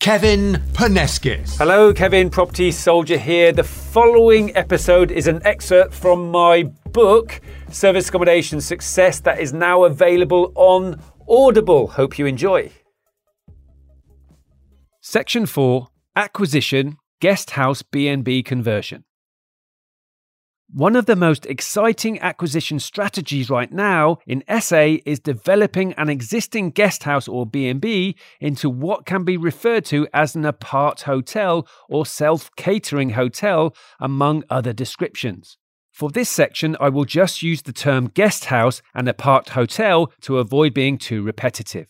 Kevin Poneskis. Hello, Kevin, Property Soldier here. The following episode is an excerpt from my book, Service Accommodation Success, that is now available on Audible. Hope you enjoy. Section 4 Acquisition Guest House B&B Conversion. One of the most exciting acquisition strategies right now in SA is developing an existing guest house or B&B into what can be referred to as an apart hotel or self-catering hotel among other descriptions. For this section, I will just use the term guest house and apart hotel to avoid being too repetitive.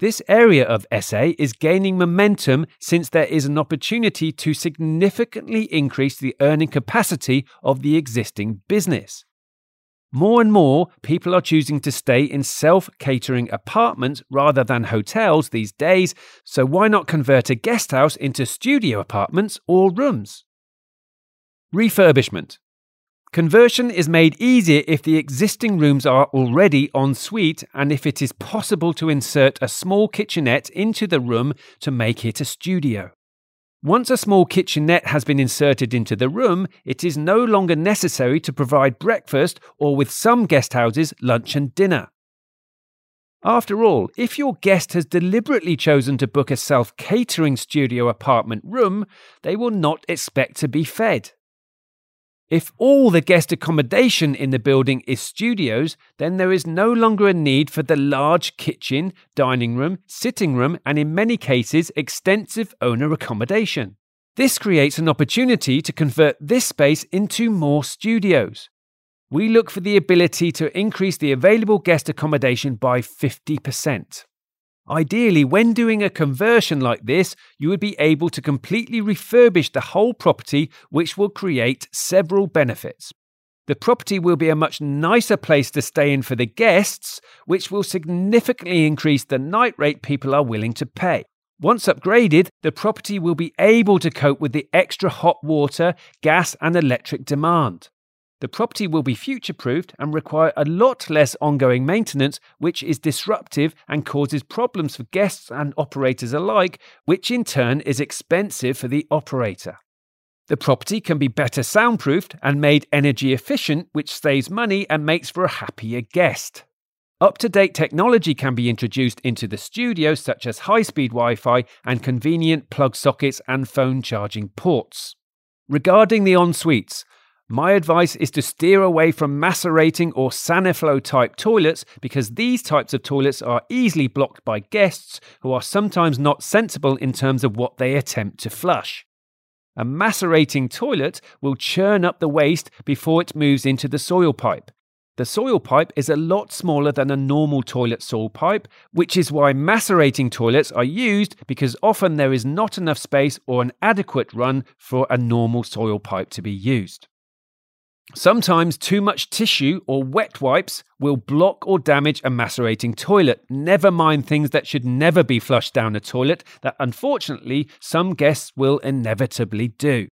This area of SA is gaining momentum since there is an opportunity to significantly increase the earning capacity of the existing business. More and more people are choosing to stay in self catering apartments rather than hotels these days, so why not convert a guest house into studio apartments or rooms? Refurbishment. Conversion is made easier if the existing rooms are already en suite and if it is possible to insert a small kitchenette into the room to make it a studio. Once a small kitchenette has been inserted into the room, it is no longer necessary to provide breakfast or, with some guest houses, lunch and dinner. After all, if your guest has deliberately chosen to book a self catering studio apartment room, they will not expect to be fed. If all the guest accommodation in the building is studios, then there is no longer a need for the large kitchen, dining room, sitting room, and in many cases, extensive owner accommodation. This creates an opportunity to convert this space into more studios. We look for the ability to increase the available guest accommodation by 50%. Ideally, when doing a conversion like this, you would be able to completely refurbish the whole property, which will create several benefits. The property will be a much nicer place to stay in for the guests, which will significantly increase the night rate people are willing to pay. Once upgraded, the property will be able to cope with the extra hot water, gas, and electric demand. The property will be future proofed and require a lot less ongoing maintenance, which is disruptive and causes problems for guests and operators alike, which in turn is expensive for the operator. The property can be better soundproofed and made energy efficient, which saves money and makes for a happier guest. Up to date technology can be introduced into the studio, such as high speed Wi Fi and convenient plug sockets and phone charging ports. Regarding the en suites, my advice is to steer away from macerating or Saniflo type toilets because these types of toilets are easily blocked by guests who are sometimes not sensible in terms of what they attempt to flush. A macerating toilet will churn up the waste before it moves into the soil pipe. The soil pipe is a lot smaller than a normal toilet soil pipe, which is why macerating toilets are used because often there is not enough space or an adequate run for a normal soil pipe to be used. Sometimes too much tissue or wet wipes will block or damage a macerating toilet, never mind things that should never be flushed down a toilet that unfortunately some guests will inevitably do.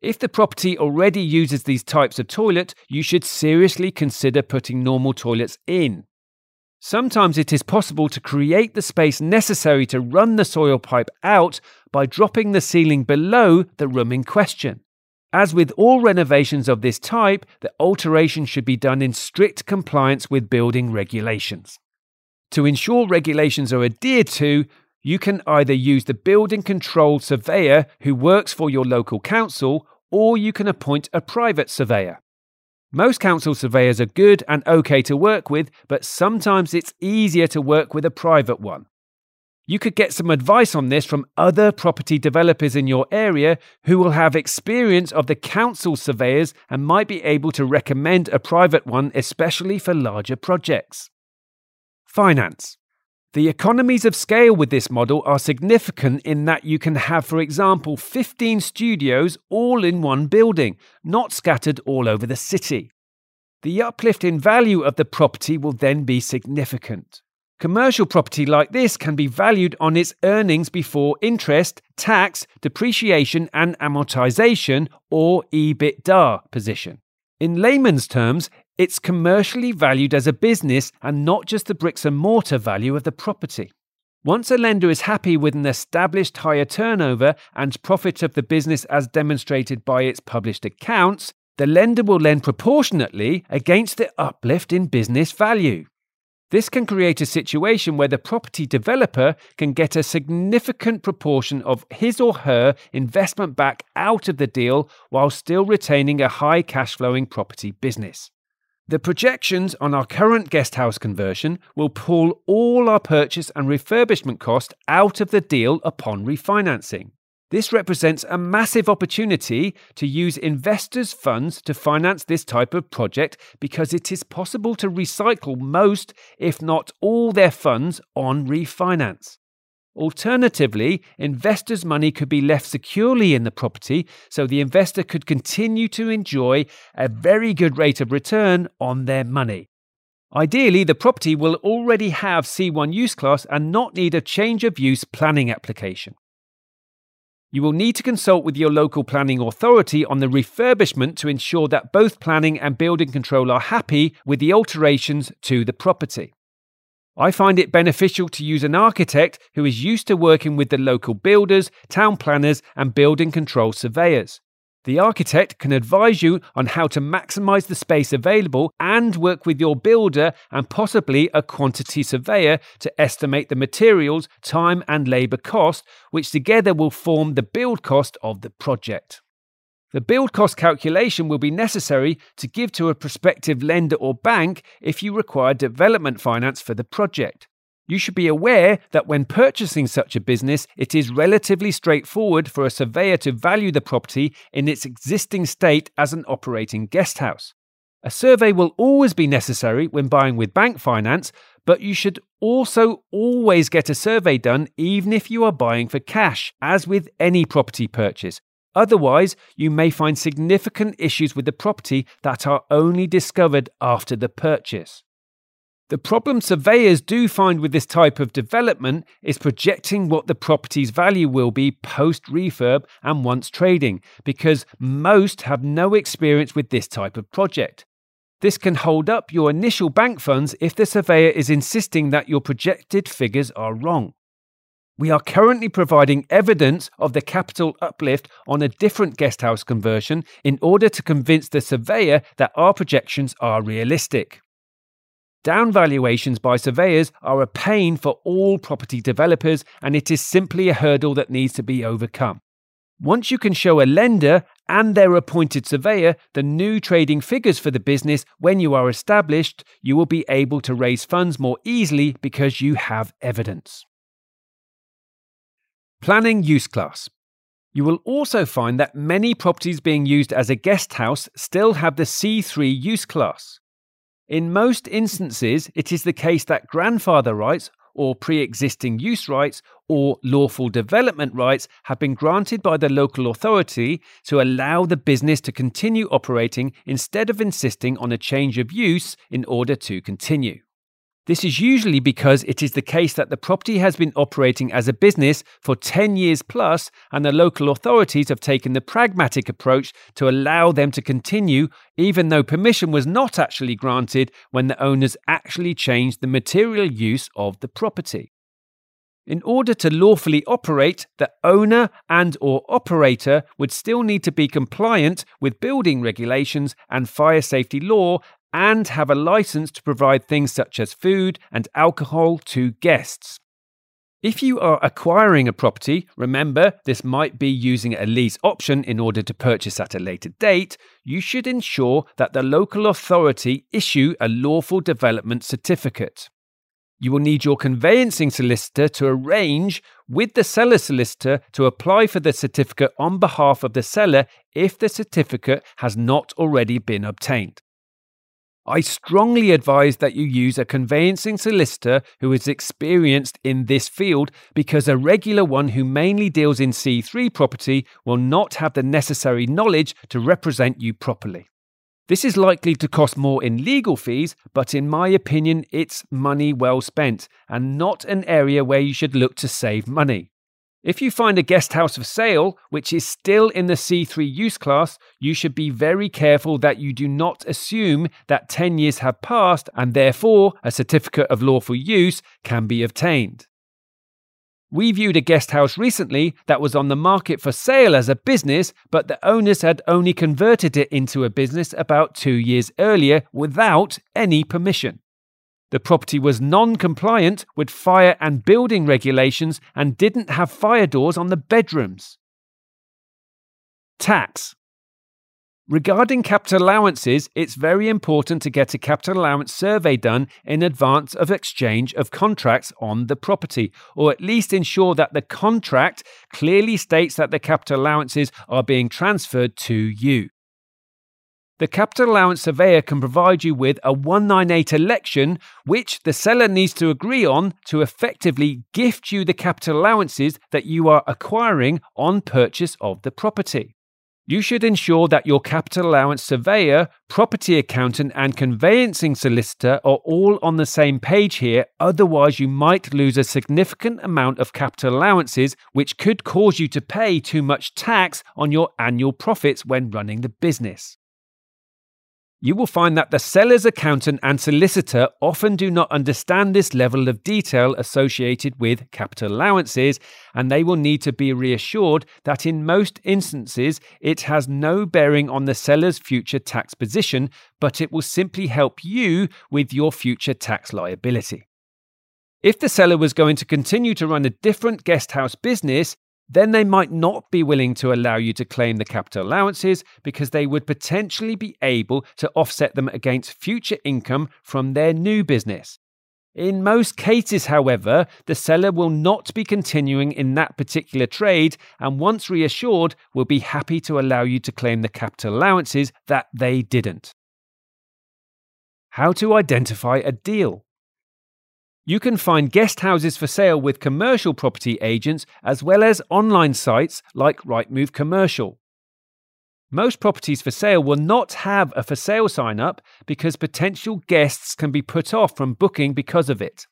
If the property already uses these types of toilet, you should seriously consider putting normal toilets in. Sometimes it is possible to create the space necessary to run the soil pipe out by dropping the ceiling below the room in question. As with all renovations of this type, the alteration should be done in strict compliance with building regulations. To ensure regulations are adhered to, you can either use the building control surveyor who works for your local council, or you can appoint a private surveyor. Most council surveyors are good and okay to work with, but sometimes it's easier to work with a private one. You could get some advice on this from other property developers in your area who will have experience of the council surveyors and might be able to recommend a private one, especially for larger projects. Finance. The economies of scale with this model are significant in that you can have, for example, 15 studios all in one building, not scattered all over the city. The uplift in value of the property will then be significant. Commercial property like this can be valued on its earnings before interest, tax, depreciation, and amortization, or EBITDA position. In layman's terms, it's commercially valued as a business and not just the bricks and mortar value of the property. Once a lender is happy with an established higher turnover and profit of the business as demonstrated by its published accounts, the lender will lend proportionately against the uplift in business value. This can create a situation where the property developer can get a significant proportion of his or her investment back out of the deal while still retaining a high cash flowing property business. The projections on our current guest house conversion will pull all our purchase and refurbishment cost out of the deal upon refinancing. This represents a massive opportunity to use investors' funds to finance this type of project because it is possible to recycle most, if not all, their funds on refinance. Alternatively, investors' money could be left securely in the property so the investor could continue to enjoy a very good rate of return on their money. Ideally, the property will already have C1 use class and not need a change of use planning application. You will need to consult with your local planning authority on the refurbishment to ensure that both planning and building control are happy with the alterations to the property. I find it beneficial to use an architect who is used to working with the local builders, town planners, and building control surveyors. The architect can advise you on how to maximize the space available and work with your builder and possibly a quantity surveyor to estimate the materials, time, and labor cost, which together will form the build cost of the project. The build cost calculation will be necessary to give to a prospective lender or bank if you require development finance for the project. You should be aware that when purchasing such a business, it is relatively straightforward for a surveyor to value the property in its existing state as an operating guest house. A survey will always be necessary when buying with bank finance, but you should also always get a survey done even if you are buying for cash, as with any property purchase, Otherwise, you may find significant issues with the property that are only discovered after the purchase. The problem surveyors do find with this type of development is projecting what the property's value will be post refurb and once trading, because most have no experience with this type of project. This can hold up your initial bank funds if the surveyor is insisting that your projected figures are wrong. We are currently providing evidence of the capital uplift on a different guesthouse conversion in order to convince the surveyor that our projections are realistic. Down valuations by surveyors are a pain for all property developers, and it is simply a hurdle that needs to be overcome. Once you can show a lender and their appointed surveyor the new trading figures for the business when you are established, you will be able to raise funds more easily because you have evidence. Planning use class. You will also find that many properties being used as a guest house still have the C3 use class. In most instances, it is the case that grandfather rights or pre existing use rights or lawful development rights have been granted by the local authority to allow the business to continue operating instead of insisting on a change of use in order to continue. This is usually because it is the case that the property has been operating as a business for 10 years plus, and the local authorities have taken the pragmatic approach to allow them to continue, even though permission was not actually granted when the owners actually changed the material use of the property. In order to lawfully operate, the owner and or operator would still need to be compliant with building regulations and fire safety law and have a license to provide things such as food and alcohol to guests. If you are acquiring a property, remember this might be using a lease option in order to purchase at a later date, you should ensure that the local authority issue a lawful development certificate. You will need your conveyancing solicitor to arrange with the seller solicitor to apply for the certificate on behalf of the seller if the certificate has not already been obtained. I strongly advise that you use a conveyancing solicitor who is experienced in this field because a regular one who mainly deals in C3 property will not have the necessary knowledge to represent you properly. This is likely to cost more in legal fees, but in my opinion, it's money well spent and not an area where you should look to save money. If you find a guest house for sale which is still in the C3 use class, you should be very careful that you do not assume that 10 years have passed and therefore a certificate of lawful use can be obtained. We viewed a guest house recently that was on the market for sale as a business, but the owners had only converted it into a business about two years earlier without any permission. The property was non compliant with fire and building regulations and didn't have fire doors on the bedrooms. Tax. Regarding capital allowances, it's very important to get a capital allowance survey done in advance of exchange of contracts on the property, or at least ensure that the contract clearly states that the capital allowances are being transferred to you. The capital allowance surveyor can provide you with a 198 election, which the seller needs to agree on to effectively gift you the capital allowances that you are acquiring on purchase of the property. You should ensure that your capital allowance surveyor, property accountant, and conveyancing solicitor are all on the same page here, otherwise, you might lose a significant amount of capital allowances, which could cause you to pay too much tax on your annual profits when running the business you will find that the seller's accountant and solicitor often do not understand this level of detail associated with capital allowances, and they will need to be reassured that in most instances it has no bearing on the seller's future tax position, but it will simply help you with your future tax liability. If the seller was going to continue to run a different guest house business, then they might not be willing to allow you to claim the capital allowances because they would potentially be able to offset them against future income from their new business. In most cases, however, the seller will not be continuing in that particular trade and, once reassured, will be happy to allow you to claim the capital allowances that they didn't. How to identify a deal. You can find guest houses for sale with commercial property agents as well as online sites like Rightmove Commercial. Most properties for sale will not have a for sale sign up because potential guests can be put off from booking because of it.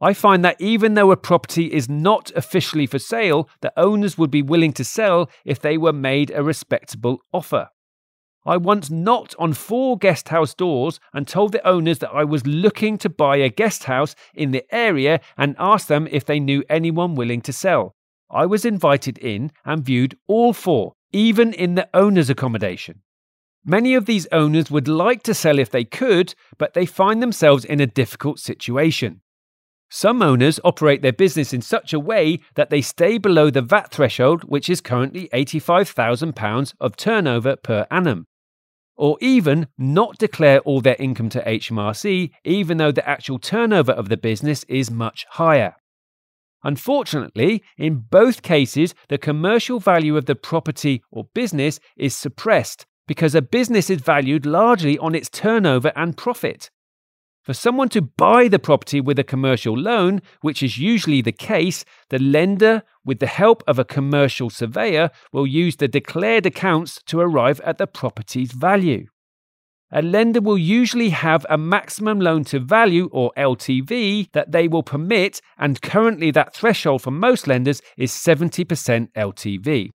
I find that even though a property is not officially for sale, the owners would be willing to sell if they were made a respectable offer. I once knocked on four guest house doors and told the owners that I was looking to buy a guest house in the area and asked them if they knew anyone willing to sell. I was invited in and viewed all four, even in the owner's accommodation. Many of these owners would like to sell if they could, but they find themselves in a difficult situation. Some owners operate their business in such a way that they stay below the VAT threshold, which is currently £85,000 of turnover per annum or even not declare all their income to HMRC, even though the actual turnover of the business is much higher. Unfortunately, in both cases, the commercial value of the property or business is suppressed because a business is valued largely on its turnover and profit. For someone to buy the property with a commercial loan, which is usually the case, the lender, with the help of a commercial surveyor, will use the declared accounts to arrive at the property's value. A lender will usually have a maximum loan to value or LTV that they will permit, and currently that threshold for most lenders is 70% LTV.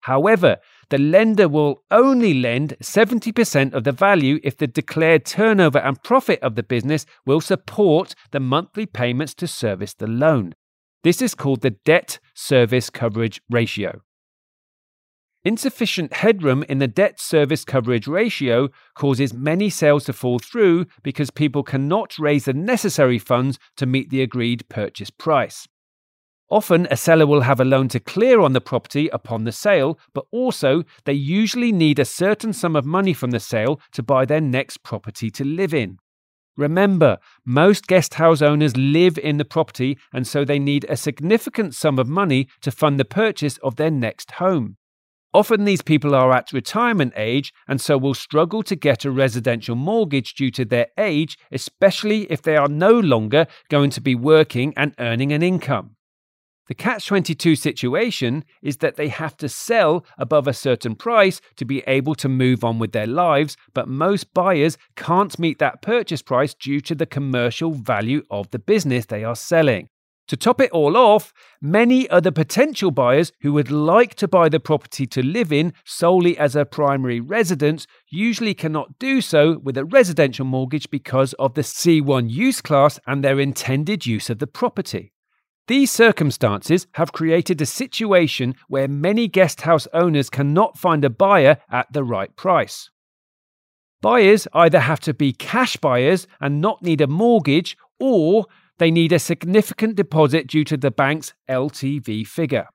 However, the lender will only lend 70% of the value if the declared turnover and profit of the business will support the monthly payments to service the loan. This is called the debt service coverage ratio. Insufficient headroom in the debt service coverage ratio causes many sales to fall through because people cannot raise the necessary funds to meet the agreed purchase price. Often, a seller will have a loan to clear on the property upon the sale, but also they usually need a certain sum of money from the sale to buy their next property to live in. Remember, most guest house owners live in the property, and so they need a significant sum of money to fund the purchase of their next home. Often these people are at retirement age and so will struggle to get a residential mortgage due to their age, especially if they are no longer going to be working and earning an income. The catch 22 situation is that they have to sell above a certain price to be able to move on with their lives, but most buyers can't meet that purchase price due to the commercial value of the business they are selling. To top it all off, many other potential buyers who would like to buy the property to live in solely as a primary residence usually cannot do so with a residential mortgage because of the C1 use class and their intended use of the property. These circumstances have created a situation where many guesthouse owners cannot find a buyer at the right price. Buyers either have to be cash buyers and not need a mortgage, or they need a significant deposit due to the bank's LTV figure.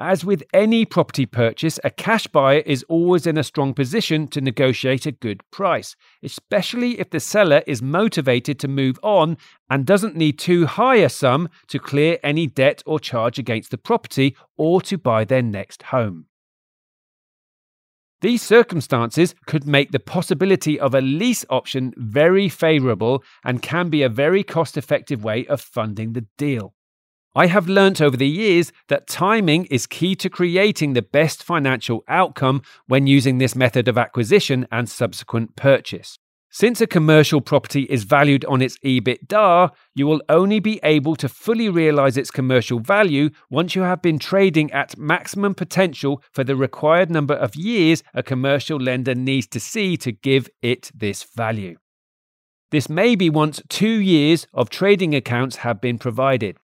As with any property purchase, a cash buyer is always in a strong position to negotiate a good price, especially if the seller is motivated to move on and doesn't need too high a sum to clear any debt or charge against the property or to buy their next home. These circumstances could make the possibility of a lease option very favourable and can be a very cost effective way of funding the deal. I have learnt over the years that timing is key to creating the best financial outcome when using this method of acquisition and subsequent purchase. Since a commercial property is valued on its EBITDA, you will only be able to fully realize its commercial value once you have been trading at maximum potential for the required number of years a commercial lender needs to see to give it this value. This may be once two years of trading accounts have been provided.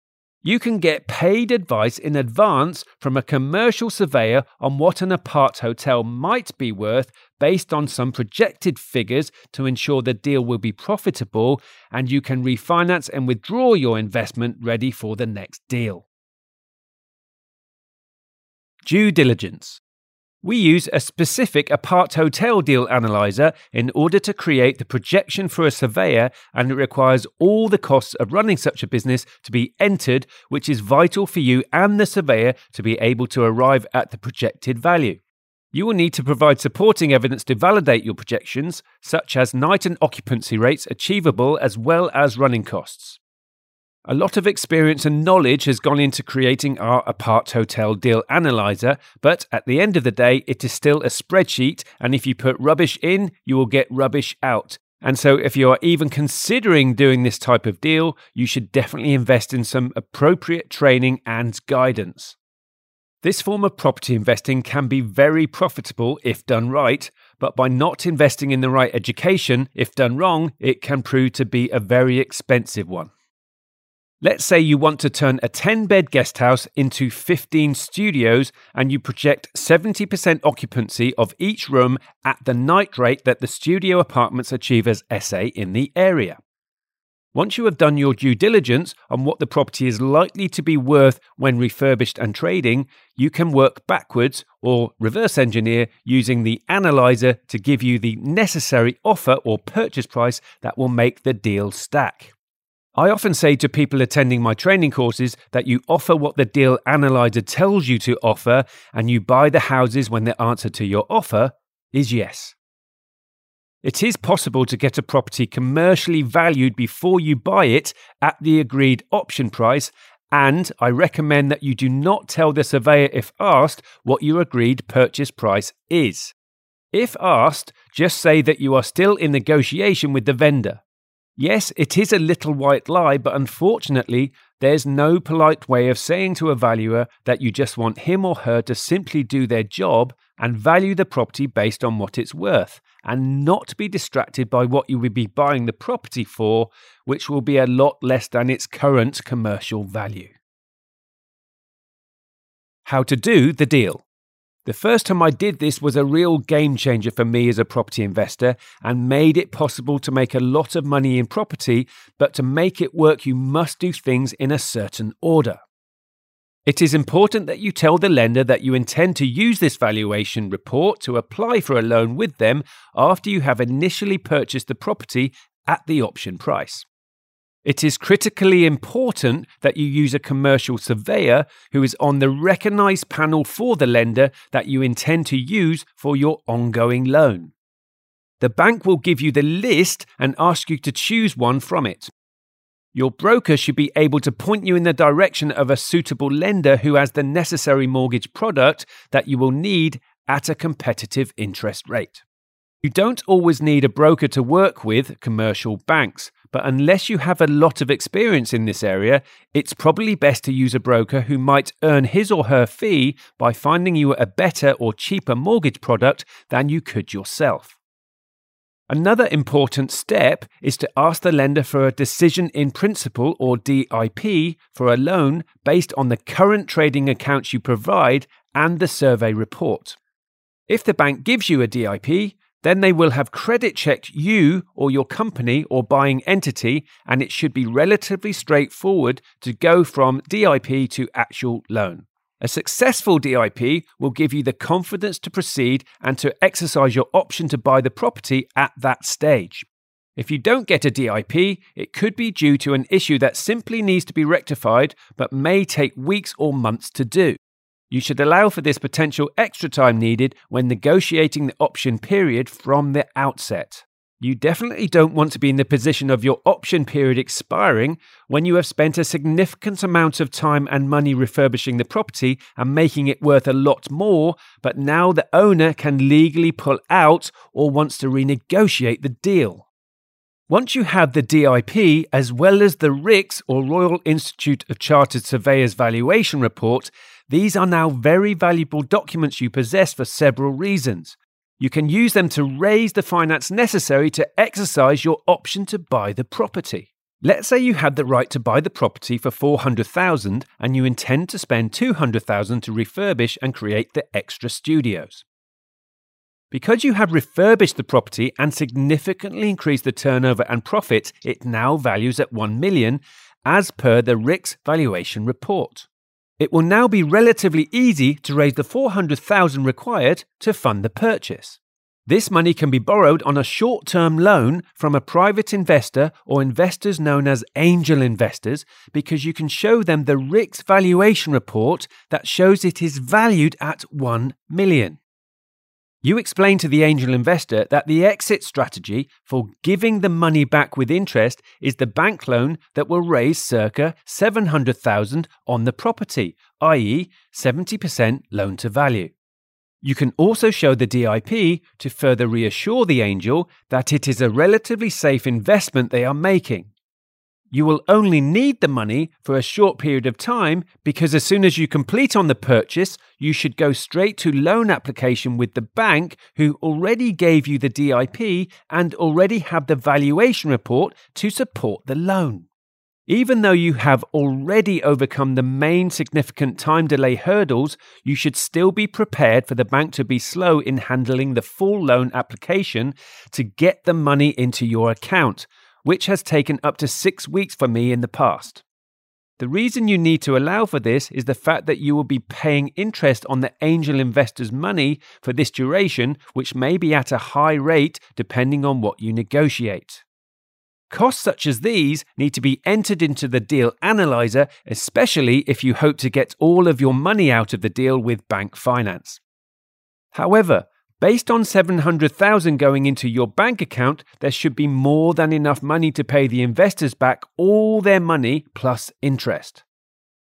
You can get paid advice in advance from a commercial surveyor on what an apart hotel might be worth based on some projected figures to ensure the deal will be profitable and you can refinance and withdraw your investment ready for the next deal. Due diligence. We use a specific apart hotel deal analyzer in order to create the projection for a surveyor, and it requires all the costs of running such a business to be entered, which is vital for you and the surveyor to be able to arrive at the projected value. You will need to provide supporting evidence to validate your projections, such as night and occupancy rates achievable as well as running costs. A lot of experience and knowledge has gone into creating our apart hotel deal analyzer, but at the end of the day, it is still a spreadsheet, and if you put rubbish in, you will get rubbish out. And so, if you are even considering doing this type of deal, you should definitely invest in some appropriate training and guidance. This form of property investing can be very profitable if done right, but by not investing in the right education, if done wrong, it can prove to be a very expensive one. Let's say you want to turn a 10 bed guest house into 15 studios and you project 70% occupancy of each room at the night rate that the studio apartments achieve as SA in the area. Once you have done your due diligence on what the property is likely to be worth when refurbished and trading, you can work backwards or reverse engineer using the analyzer to give you the necessary offer or purchase price that will make the deal stack. I often say to people attending my training courses that you offer what the deal analyzer tells you to offer and you buy the houses when the answer to your offer is yes. It is possible to get a property commercially valued before you buy it at the agreed option price, and I recommend that you do not tell the surveyor if asked what your agreed purchase price is. If asked, just say that you are still in negotiation with the vendor. Yes, it is a little white lie, but unfortunately, there's no polite way of saying to a valuer that you just want him or her to simply do their job and value the property based on what it's worth, and not be distracted by what you would be buying the property for, which will be a lot less than its current commercial value. How to do the deal. The first time I did this was a real game changer for me as a property investor and made it possible to make a lot of money in property, but to make it work, you must do things in a certain order. It is important that you tell the lender that you intend to use this valuation report to apply for a loan with them after you have initially purchased the property at the option price. It is critically important that you use a commercial surveyor who is on the recognized panel for the lender that you intend to use for your ongoing loan. The bank will give you the list and ask you to choose one from it. Your broker should be able to point you in the direction of a suitable lender who has the necessary mortgage product that you will need at a competitive interest rate. You don't always need a broker to work with commercial banks, but unless you have a lot of experience in this area, it's probably best to use a broker who might earn his or her fee by finding you a better or cheaper mortgage product than you could yourself. Another important step is to ask the lender for a decision in principle or DIP for a loan based on the current trading accounts you provide and the survey report. If the bank gives you a DIP, then they will have credit checked you or your company or buying entity, and it should be relatively straightforward to go from DIP to actual loan. A successful DIP will give you the confidence to proceed and to exercise your option to buy the property at that stage. If you don't get a DIP, it could be due to an issue that simply needs to be rectified but may take weeks or months to do. You should allow for this potential extra time needed when negotiating the option period from the outset. You definitely don't want to be in the position of your option period expiring when you have spent a significant amount of time and money refurbishing the property and making it worth a lot more, but now the owner can legally pull out or wants to renegotiate the deal. Once you have the DIP as well as the RICS or Royal Institute of Chartered Surveyors valuation report, these are now very valuable documents you possess for several reasons. You can use them to raise the finance necessary to exercise your option to buy the property. Let's say you had the right to buy the property for 400,000 and you intend to spend 200,000 to refurbish and create the extra studios. Because you have refurbished the property and significantly increased the turnover and profits, it now values at 1 million as per the RICS valuation report. It will now be relatively easy to raise the 400,000 required to fund the purchase. This money can be borrowed on a short term loan from a private investor or investors known as angel investors because you can show them the RICS valuation report that shows it is valued at 1 million. You explain to the angel investor that the exit strategy for giving the money back with interest is the bank loan that will raise circa 700,000 on the property, i.e., 70% loan to value. You can also show the DIP to further reassure the angel that it is a relatively safe investment they are making. You will only need the money for a short period of time because as soon as you complete on the purchase, you should go straight to loan application with the bank who already gave you the DIP and already have the valuation report to support the loan. Even though you have already overcome the main significant time delay hurdles, you should still be prepared for the bank to be slow in handling the full loan application to get the money into your account which has taken up to six weeks for me in the past. The reason you need to allow for this is the fact that you will be paying interest on the angel investor's money for this duration, which may be at a high rate depending on what you negotiate. Costs such as these need to be entered into the deal analyzer, especially if you hope to get all of your money out of the deal with bank finance. However, Based on 700,000 going into your bank account, there should be more than enough money to pay the investors back all their money plus interest.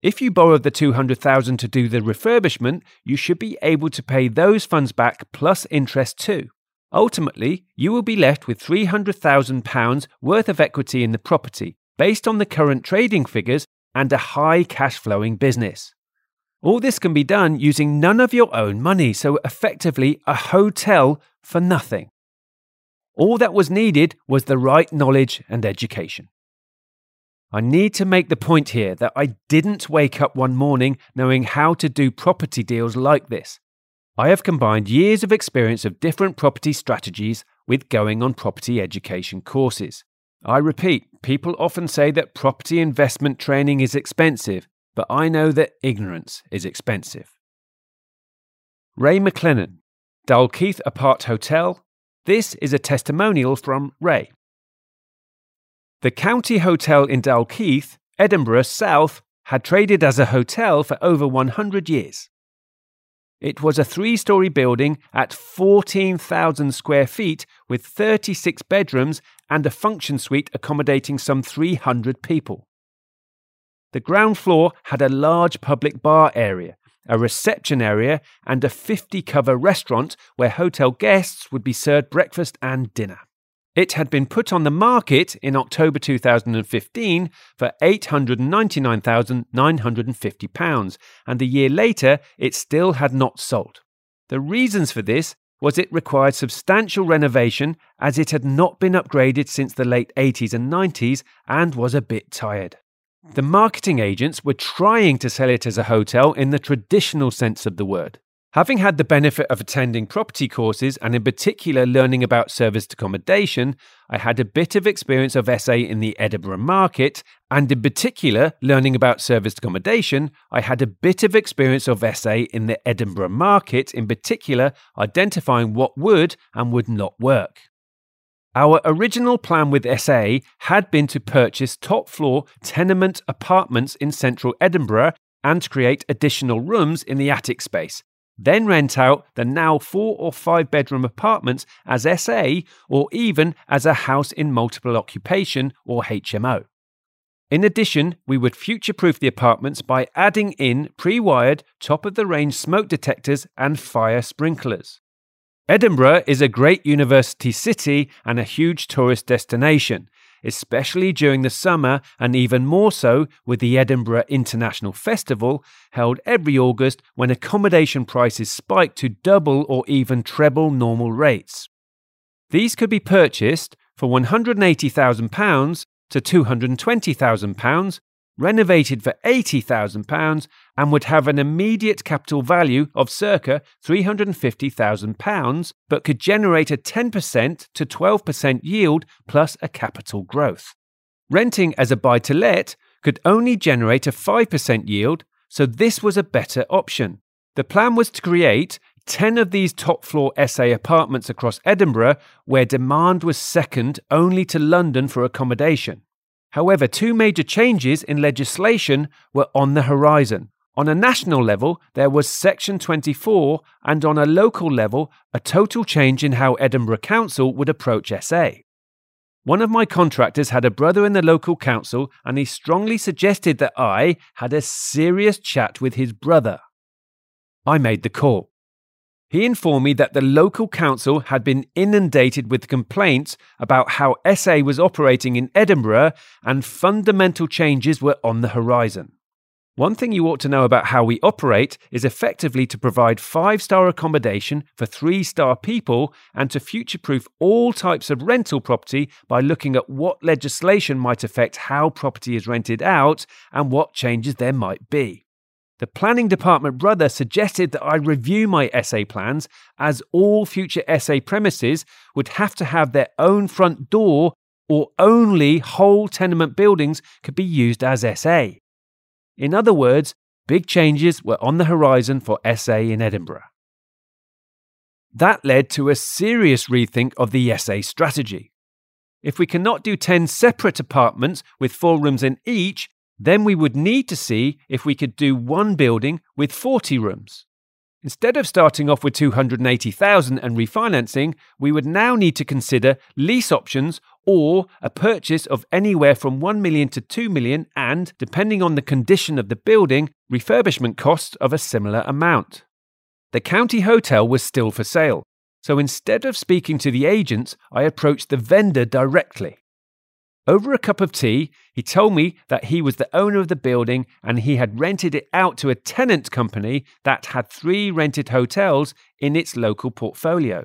If you borrowed the 200,000 to do the refurbishment, you should be able to pay those funds back plus interest too. Ultimately, you will be left with £300,000 worth of equity in the property based on the current trading figures and a high cash flowing business. All this can be done using none of your own money, so effectively a hotel for nothing. All that was needed was the right knowledge and education. I need to make the point here that I didn't wake up one morning knowing how to do property deals like this. I have combined years of experience of different property strategies with going on property education courses. I repeat, people often say that property investment training is expensive, but I know that ignorance is expensive. Ray McLennan, Dalkeith Apart Hotel. This is a testimonial from Ray. The County Hotel in Dalkeith, Edinburgh South, had traded as a hotel for over 100 years. It was a three story building at 14,000 square feet with 36 bedrooms and a function suite accommodating some 300 people. The ground floor had a large public bar area, a reception area, and a 50 cover restaurant where hotel guests would be served breakfast and dinner. It had been put on the market in October 2015 for £899,950, and a year later it still had not sold. The reasons for this was it required substantial renovation as it had not been upgraded since the late 80s and 90s and was a bit tired. The marketing agents were trying to sell it as a hotel in the traditional sense of the word. Having had the benefit of attending property courses and, in particular, learning about serviced accommodation, I had a bit of experience of SA in the Edinburgh market, and in particular, learning about serviced accommodation, I had a bit of experience of SA in the Edinburgh market, in particular, identifying what would and would not work. Our original plan with SA had been to purchase top floor tenement apartments in central Edinburgh and create additional rooms in the attic space, then rent out the now four or five bedroom apartments as SA or even as a house in multiple occupation or HMO. In addition, we would future proof the apartments by adding in pre wired, top of the range smoke detectors and fire sprinklers. Edinburgh is a great university city and a huge tourist destination, especially during the summer and even more so with the Edinburgh International Festival held every August when accommodation prices spike to double or even treble normal rates. These could be purchased for £180,000 to £220,000 renovated for £80,000 and would have an immediate capital value of circa £350,000, but could generate a 10% to 12% yield plus a capital growth. Renting as a buy to let could only generate a 5% yield, so this was a better option. The plan was to create 10 of these top floor SA apartments across Edinburgh, where demand was second only to London for accommodation. However, two major changes in legislation were on the horizon. On a national level, there was Section 24, and on a local level, a total change in how Edinburgh Council would approach SA. One of my contractors had a brother in the local council, and he strongly suggested that I had a serious chat with his brother. I made the call. He informed me that the local council had been inundated with complaints about how SA was operating in Edinburgh and fundamental changes were on the horizon. One thing you ought to know about how we operate is effectively to provide five star accommodation for three star people and to future proof all types of rental property by looking at what legislation might affect how property is rented out and what changes there might be. The planning department brother suggested that I review my SA plans as all future SA premises would have to have their own front door or only whole tenement buildings could be used as SA. In other words, big changes were on the horizon for SA in Edinburgh. That led to a serious rethink of the SA strategy. If we cannot do 10 separate apartments with four rooms in each, then we would need to see if we could do one building with 40 rooms. Instead of starting off with 280,000 and refinancing, we would now need to consider lease options or a purchase of anywhere from 1 million to 2 million and, depending on the condition of the building, refurbishment costs of a similar amount. The county hotel was still for sale, so instead of speaking to the agents, I approached the vendor directly. Over a cup of tea, he told me that he was the owner of the building and he had rented it out to a tenant company that had three rented hotels in its local portfolio.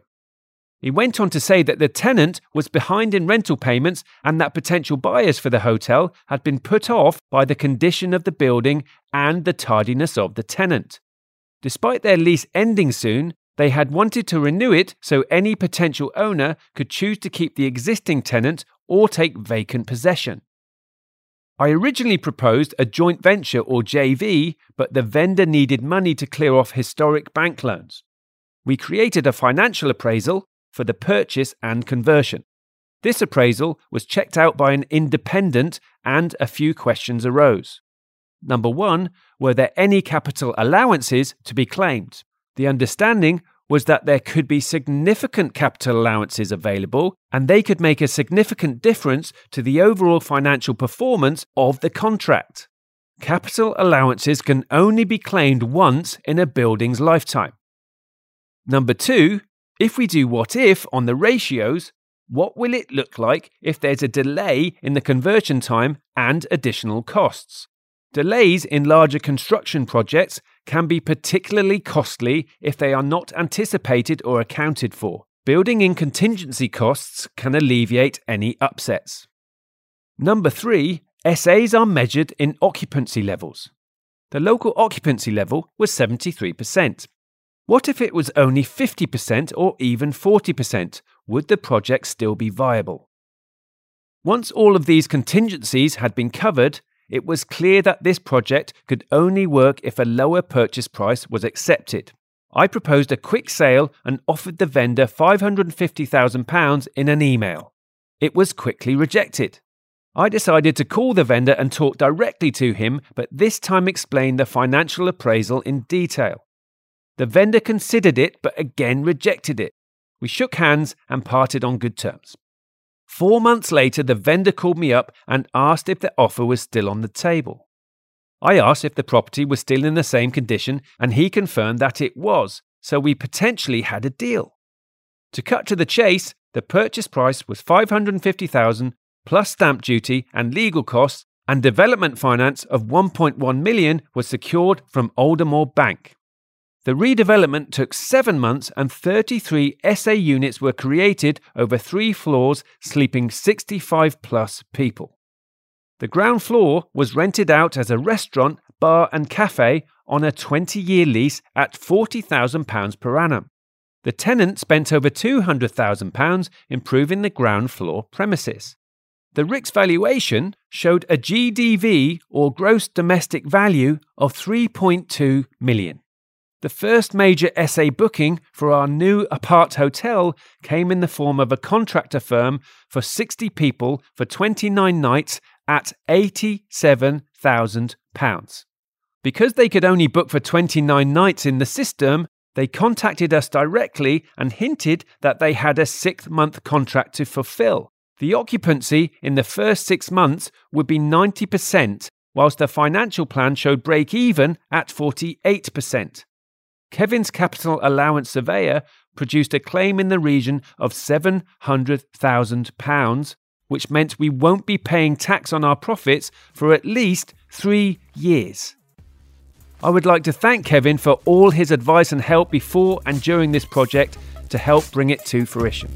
He went on to say that the tenant was behind in rental payments and that potential buyers for the hotel had been put off by the condition of the building and the tardiness of the tenant. Despite their lease ending soon, they had wanted to renew it so any potential owner could choose to keep the existing tenant or take vacant possession. I originally proposed a joint venture or JV, but the vendor needed money to clear off historic bank loans. We created a financial appraisal for the purchase and conversion. This appraisal was checked out by an independent and a few questions arose. Number one, were there any capital allowances to be claimed? The understanding was that there could be significant capital allowances available and they could make a significant difference to the overall financial performance of the contract. Capital allowances can only be claimed once in a building's lifetime. Number two, if we do what if on the ratios, what will it look like if there's a delay in the conversion time and additional costs? Delays in larger construction projects can be particularly costly if they are not anticipated or accounted for. Building in contingency costs can alleviate any upsets. Number three, SAs are measured in occupancy levels. The local occupancy level was 73%. What if it was only 50% or even 40%? Would the project still be viable? Once all of these contingencies had been covered, it was clear that this project could only work if a lower purchase price was accepted. I proposed a quick sale and offered the vendor £550,000 in an email. It was quickly rejected. I decided to call the vendor and talk directly to him, but this time explained the financial appraisal in detail. The vendor considered it, but again rejected it. We shook hands and parted on good terms. Four months later, the vendor called me up and asked if the offer was still on the table. I asked if the property was still in the same condition, and he confirmed that it was, so we potentially had a deal. To cut to the chase, the purchase price was 550,000 plus stamp duty and legal costs, and development finance of 1.1 million was secured from Aldermore Bank. The redevelopment took seven months and 33 SA units were created over three floors, sleeping 65 plus people. The ground floor was rented out as a restaurant, bar, and cafe on a 20 year lease at £40,000 per annum. The tenant spent over £200,000 improving the ground floor premises. The RICS valuation showed a GDV or gross domestic value of 3.2 million. The first major SA booking for our new apart hotel came in the form of a contractor firm for 60 people for 29 nights at £87,000. Because they could only book for 29 nights in the system, they contacted us directly and hinted that they had a six month contract to fulfill. The occupancy in the first six months would be 90%, whilst the financial plan showed break even at 48%. Kevin's capital allowance surveyor produced a claim in the region of £700,000, which meant we won't be paying tax on our profits for at least three years. I would like to thank Kevin for all his advice and help before and during this project to help bring it to fruition.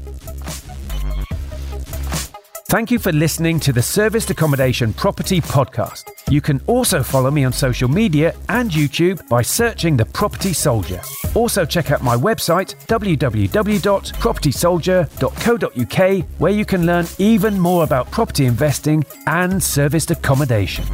Thank you for listening to the Serviced Accommodation Property Podcast. You can also follow me on social media and YouTube by searching The Property Soldier. Also, check out my website, www.propertysoldier.co.uk, where you can learn even more about property investing and serviced accommodation.